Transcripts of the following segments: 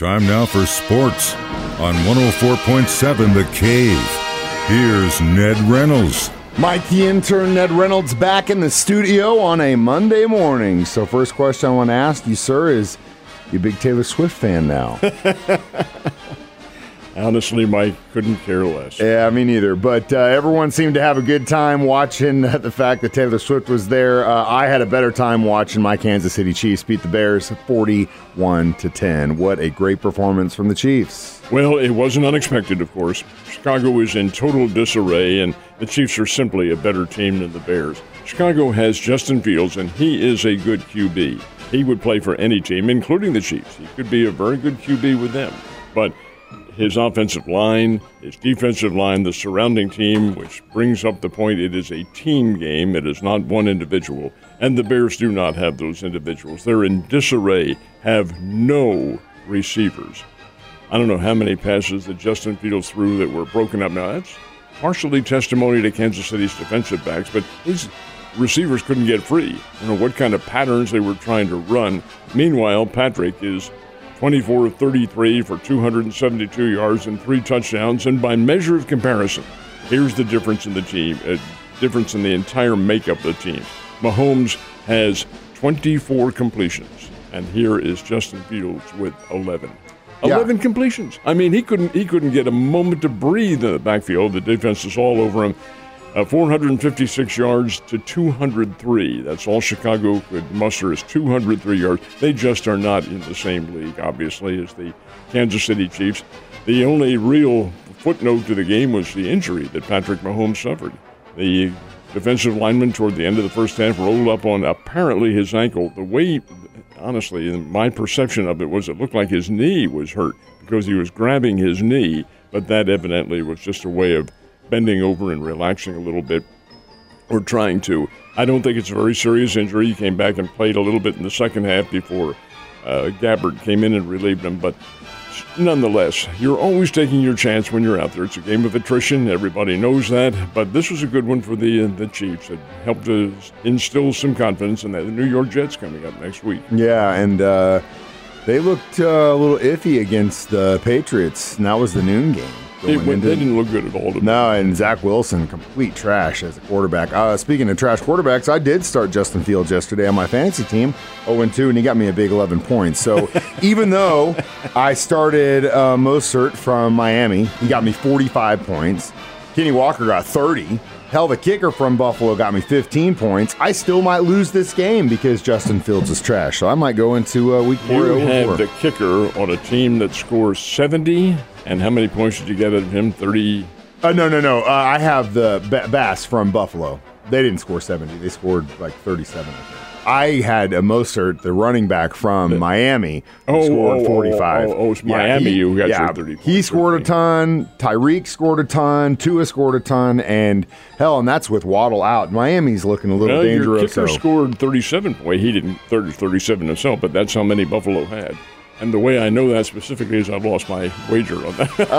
Time now for sports on 104.7 The Cave. Here's Ned Reynolds. Mike the intern Ned Reynolds back in the studio on a Monday morning. So first question I want to ask you, sir, is you a big Taylor Swift fan now? Honestly, Mike couldn't care less. yeah, me neither. But uh, everyone seemed to have a good time watching the fact that Taylor Swift was there. Uh, I had a better time watching my Kansas City Chiefs beat the Bears 41 to 10. What a great performance from the Chiefs. Well, it wasn't unexpected, of course. Chicago is in total disarray, and the Chiefs are simply a better team than the Bears. Chicago has Justin Fields, and he is a good QB. He would play for any team, including the Chiefs. He could be a very good QB with them. But his offensive line, his defensive line, the surrounding team, which brings up the point it is a team game, it is not one individual. And the Bears do not have those individuals. They're in disarray, have no receivers. I don't know how many passes that Justin Fields threw that were broken up. Now, that's partially testimony to Kansas City's defensive backs, but his receivers couldn't get free. I don't know what kind of patterns they were trying to run. Meanwhile, Patrick is 24 of 33 for 272 yards and three touchdowns. And by measure of comparison, here's the difference in the team, uh, difference in the entire makeup of the team. Mahomes has 24 completions, and here is Justin Fields with 11. Yeah. completions. I mean, he couldn't he couldn't get a moment to breathe in the backfield. The defense is all over him. Uh, 456 yards to 203. That's all Chicago could muster is 203 yards. They just are not in the same league, obviously, as the Kansas City Chiefs. The only real footnote to the game was the injury that Patrick Mahomes suffered. The defensive lineman toward the end of the first half rolled up on apparently his ankle. The way, honestly, my perception of it was it looked like his knee was hurt because he was grabbing his knee, but that evidently was just a way of bending over and relaxing a little bit or trying to. I don't think it's a very serious injury. He came back and played a little bit in the second half before uh, Gabbert came in and relieved him. But nonetheless, you're always taking your chance when you're out there. It's a game of attrition. Everybody knows that. But this was a good one for the the Chiefs. It helped to instill some confidence in that. The New York Jets coming up next week. Yeah, and uh, they looked uh, a little iffy against the Patriots. And that was the noon game. They, went- they didn't look good at all. To me. No, and Zach Wilson, complete trash as a quarterback. Uh, speaking of trash quarterbacks, I did start Justin Fields yesterday on my fantasy team, 0 2, and he got me a big 11 points. So even though I started uh, Mostert from Miami, he got me 45 points. Kenny Walker got 30. Hell, the kicker from Buffalo got me 15 points. I still might lose this game because Justin Fields is trash. So I might go into uh, week four. You 0 had four. the kicker on a team that scores 70, and how many points did you get out of him? 30. Uh, no, no, no. Uh, I have the ba- Bass from Buffalo. They didn't score 70. They scored like 37, I think. I had a Mostert, the running back from Miami, Oh, scored oh, oh, 45. oh, oh, it's Miami who got yeah, your 30 He scored a ton. Tyreek scored a ton. Tua scored a ton. And hell, and that's with Waddle out. Miami's looking a little Well, your dangerous. kicker so- scored 37. Well, he didn't 30, 37 himself, but that's how many Buffalo had. And the way I know that specifically is I lost my wager on that. Wasn't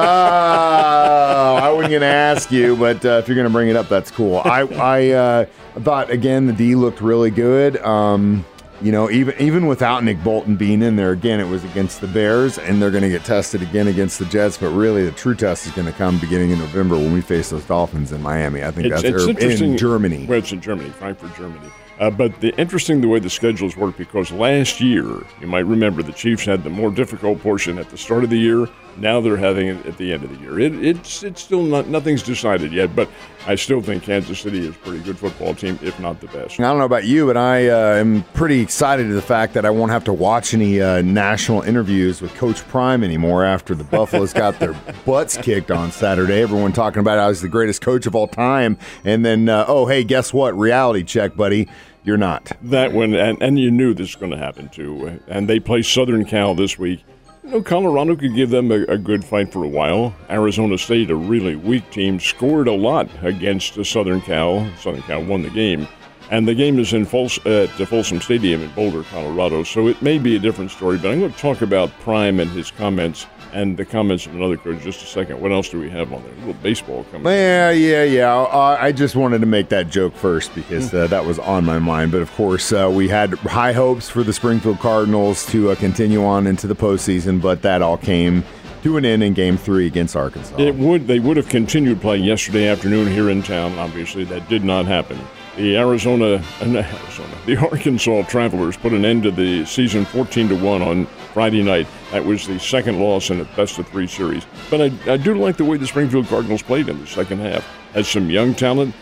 going to ask you, but uh, if you're going to bring it up, that's cool. I, I uh, thought again the D looked really good. Um, you know, even even without Nick Bolton being in there, again, it was against the Bears, and they're going to get tested again against the Jets. But really, the true test is going to come beginning in November when we face those Dolphins in Miami. I think It's, that's it's or in Germany. Well, it's in Germany, Frankfurt, Germany. Uh, but the interesting the way the schedules work because last year you might remember the Chiefs had the more difficult portion at the start of the year. Now they're having it at the end of the year. It, it's it's still not nothing's decided yet, but I still think Kansas City is a pretty good football team, if not the best. I don't know about you, but I uh, am pretty excited to the fact that I won't have to watch any uh, national interviews with Coach Prime anymore after the Buffaloes got their butts kicked on Saturday. Everyone talking about how he's the greatest coach of all time, and then uh, oh hey, guess what? Reality check, buddy. You're not. That one, and, and you knew this was going to happen too. And they play Southern Cal this week. You know, Colorado could give them a, a good fight for a while. Arizona State, a really weak team, scored a lot against uh, Southern Cal. Southern Cal won the game. And the game is in Fols- at the Folsom Stadium in Boulder, Colorado. So it may be a different story, but I'm going to talk about Prime and his comments and the comments of another coach. Just a second. What else do we have on there? A little baseball coming. Yeah, yeah, yeah. Uh, I just wanted to make that joke first because uh, that was on my mind. But of course, uh, we had high hopes for the Springfield Cardinals to uh, continue on into the postseason, but that all came to an end in Game Three against Arkansas. It would. They would have continued playing yesterday afternoon here in town. Obviously, that did not happen. The Arizona, uh, Arizona, the Arkansas Travelers put an end to the season 14 to one on Friday night. That was the second loss in a best of three series. But I, I do like the way the Springfield Cardinals played in the second half. Had some young talent.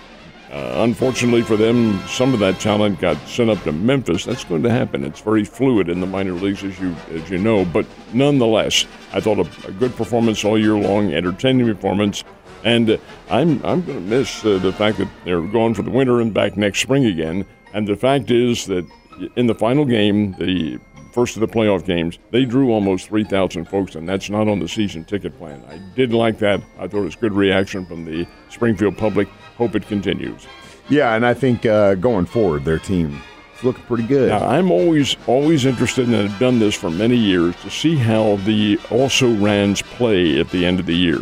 Uh, unfortunately for them, some of that talent got sent up to Memphis. That's going to happen. It's very fluid in the minor leagues, as you as you know. But nonetheless, I thought a, a good performance all year long, entertaining performance. And uh, I'm I'm going to miss uh, the fact that they're going for the winter and back next spring again. And the fact is that in the final game, the first of the playoff games, they drew almost 3,000 folks, and that's not on the season ticket plan. I did like that. I thought it was good reaction from the Springfield public. Hope it continues. Yeah, and I think uh, going forward, their team is looking pretty good. Now, I'm always always interested, and I've done this for many years, to see how the also rans play at the end of the year.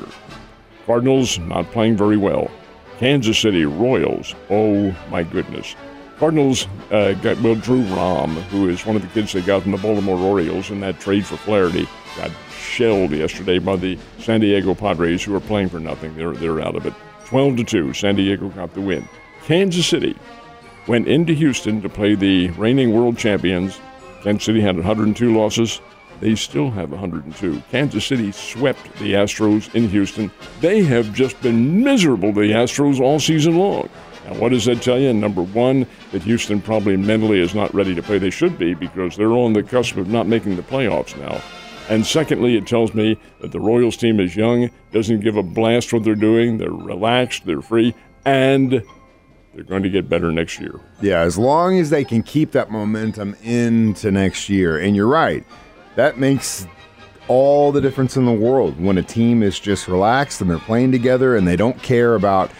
Cardinals not playing very well. Kansas City Royals, oh my goodness. Cardinals uh, got well Drew Rom, who is one of the kids they got from the Baltimore Orioles in that trade for Flaherty, got shelled yesterday by the San Diego Padres, who are playing for nothing. They're they're out of it. 12 to 2, San Diego got the win. Kansas City went into Houston to play the reigning world champions. Kansas City had 102 losses. They still have 102. Kansas City swept the Astros in Houston. They have just been miserable, the Astros, all season long. Now, what does that tell you? Number one, that Houston probably mentally is not ready to play. They should be because they're on the cusp of not making the playoffs now. And secondly, it tells me that the Royals team is young, doesn't give a blast what they're doing. They're relaxed, they're free, and they're going to get better next year. Yeah, as long as they can keep that momentum into next year. And you're right, that makes all the difference in the world when a team is just relaxed and they're playing together and they don't care about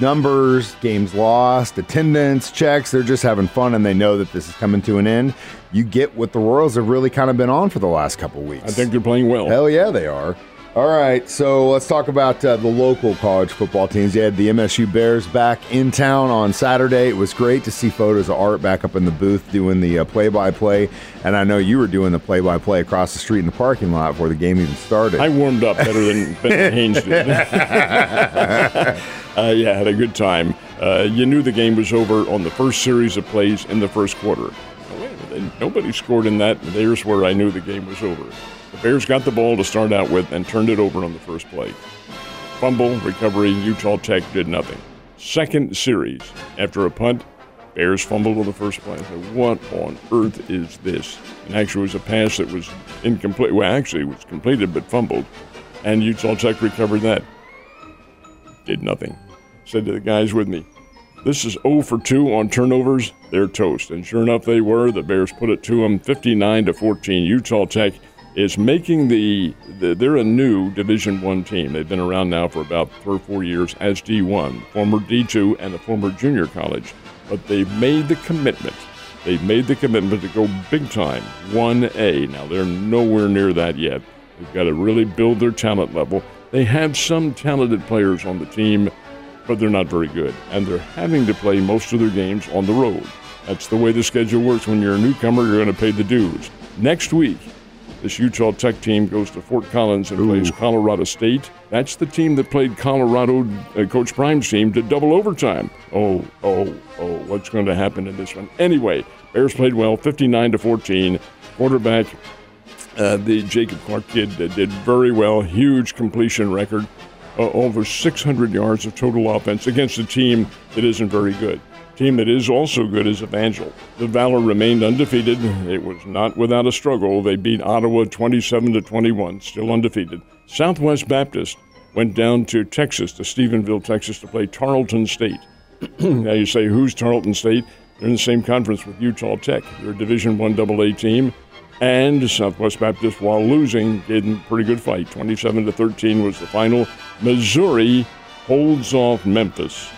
numbers, games lost, attendance, checks. They're just having fun and they know that this is coming to an end. You get what the Royals have really kind of been on for the last couple weeks. I think they're playing well. Hell yeah, they are. All right, so let's talk about uh, the local college football teams. You had the MSU Bears back in town on Saturday. It was great to see photos of Art back up in the booth doing the play by play. And I know you were doing the play by play across the street in the parking lot before the game even started. I warmed up better than Ben Haynes did. uh, yeah, had a good time. Uh, you knew the game was over on the first series of plays in the first quarter. Nobody scored in that. There's where I knew the game was over. The Bears got the ball to start out with and turned it over on the first play. Fumble, recovery, Utah Tech did nothing. Second series, after a punt, Bears fumbled on the first play. Said, what on earth is this? And actually, it was a pass that was incomplete. Well, actually, it was completed but fumbled. And Utah Tech recovered that. Did nothing. Said to the guys with me, this is 0 for 2 on turnovers. They're toast. And sure enough, they were. The Bears put it to them 59 to 14. Utah Tech is making the, the, they're a new division one team. They've been around now for about three or four years as d1 former d2 and a former junior college. But they've made the commitment. They've made the commitment to go big time 1a now they're nowhere near that yet. They've got to really build their talent level. They have some talented players on the team but they're not very good. And they're having to play most of their games on the road. That's the way the schedule works. When you're a newcomer you're going to pay the dues. Next week this Utah Tech team goes to Fort Collins and Ooh. plays Colorado State. That's the team that played Colorado, uh, Coach Prime's team, to double overtime. Oh, oh, oh, what's going to happen in this one? Anyway, Bears played well, 59 to 14. Quarterback, uh, the Jacob Clark kid, uh, did very well. Huge completion record. Uh, over 600 yards of total offense against a team that isn't very good team that is also good is Evangel. The Valor remained undefeated. It was not without a struggle. They beat Ottawa 27 to 21, still undefeated. Southwest Baptist went down to Texas, to Stephenville, Texas, to play Tarleton State. now you say, who's Tarleton State? They're in the same conference with Utah Tech. They're a Division One AA team. And Southwest Baptist, while losing, them a pretty good fight. 27 to 13 was the final. Missouri holds off Memphis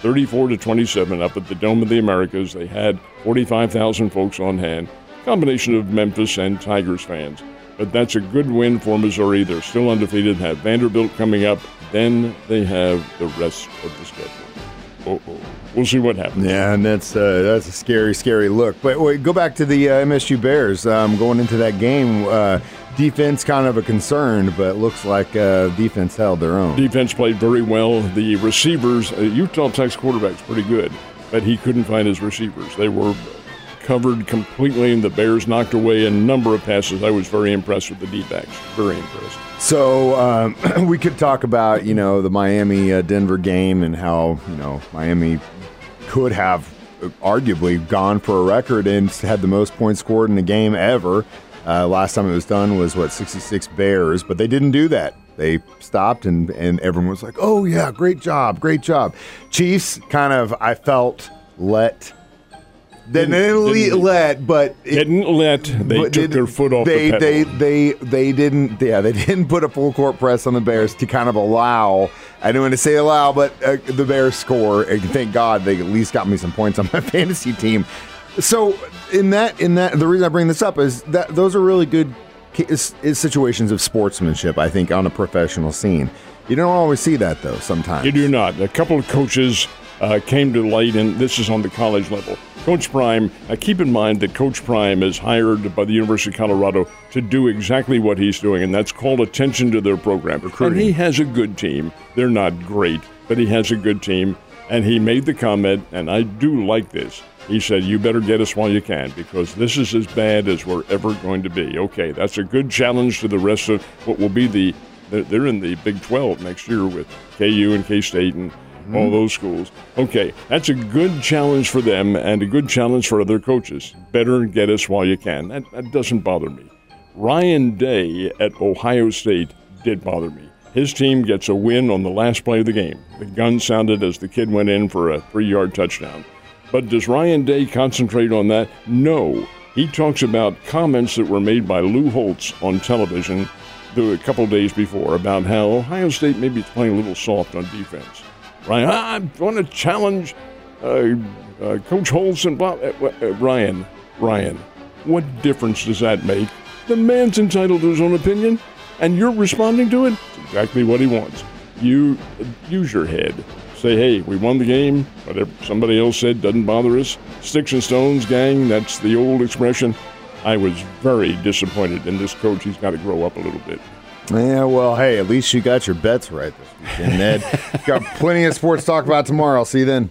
34 to 27 up at the Dome of the Americas. They had 45,000 folks on hand, combination of Memphis and Tigers fans. but that's a good win for Missouri. They're still undefeated. Have Vanderbilt coming up. Then they have the rest of the schedule. Oh, we'll see what happens. Yeah, and that's uh, that's a scary, scary look. But wait, go back to the uh, MSU Bears um, going into that game. Uh, defense kind of a concern, but looks like uh, defense held their own. Defense played very well. The receivers, uh, Utah Tech's quarterback's pretty good, but he couldn't find his receivers. They were covered completely, and the Bears knocked away a number of passes. I was very impressed with the D-backs. Very impressed. So um, we could talk about you know the Miami uh, Denver game and how you know Miami could have uh, arguably gone for a record and had the most points scored in a game ever. Uh, last time it was done was what 66 Bears, but they didn't do that. They stopped and and everyone was like, "Oh yeah, great job, great job." Chiefs kind of I felt let they didn't, didn't- let, but it- Didn't let. They took their foot off they, the pedal. They they they didn't. Yeah, they didn't put a full court press on the Bears to kind of allow. I didn't want to say allow, but uh, the Bears score. And thank God they at least got me some points on my fantasy team. So in that in that the reason I bring this up is that those are really good is, is situations of sportsmanship. I think on a professional scene. You don't always see that though. Sometimes You do not. A couple of coaches uh, came to light, and this is on the college level. Coach Prime, uh, keep in mind that Coach Prime is hired by the University of Colorado to do exactly what he's doing, and that's call attention to their program. And he has a good team. They're not great, but he has a good team. And he made the comment, and I do like this. He said, You better get us while you can because this is as bad as we're ever going to be. Okay, that's a good challenge to the rest of what will be the. They're they're in the Big 12 next year with KU and K State and all mm-hmm. those schools. Okay, that's a good challenge for them and a good challenge for other coaches. Better get us while you can. That, that doesn't bother me. Ryan Day at Ohio State did bother me. His team gets a win on the last play of the game. The gun sounded as the kid went in for a three yard touchdown. But does Ryan Day concentrate on that? No. He talks about comments that were made by Lou Holtz on television a couple days before about how Ohio State maybe is playing a little soft on defense. Ryan, "Ah, I want to challenge uh, uh, Coach Holtz and blah. Uh, uh, Ryan, Ryan, what difference does that make? The man's entitled to his own opinion, and you're responding to it. It's exactly what he wants. You uh, use your head. Say, hey, we won the game. Whatever somebody else said doesn't bother us. Sticks and stones, gang. That's the old expression. I was very disappointed in this coach. He's got to grow up a little bit. Yeah, well, hey, at least you got your bets right this weekend, Ned. got plenty of sports to talk about tomorrow. I'll see you then.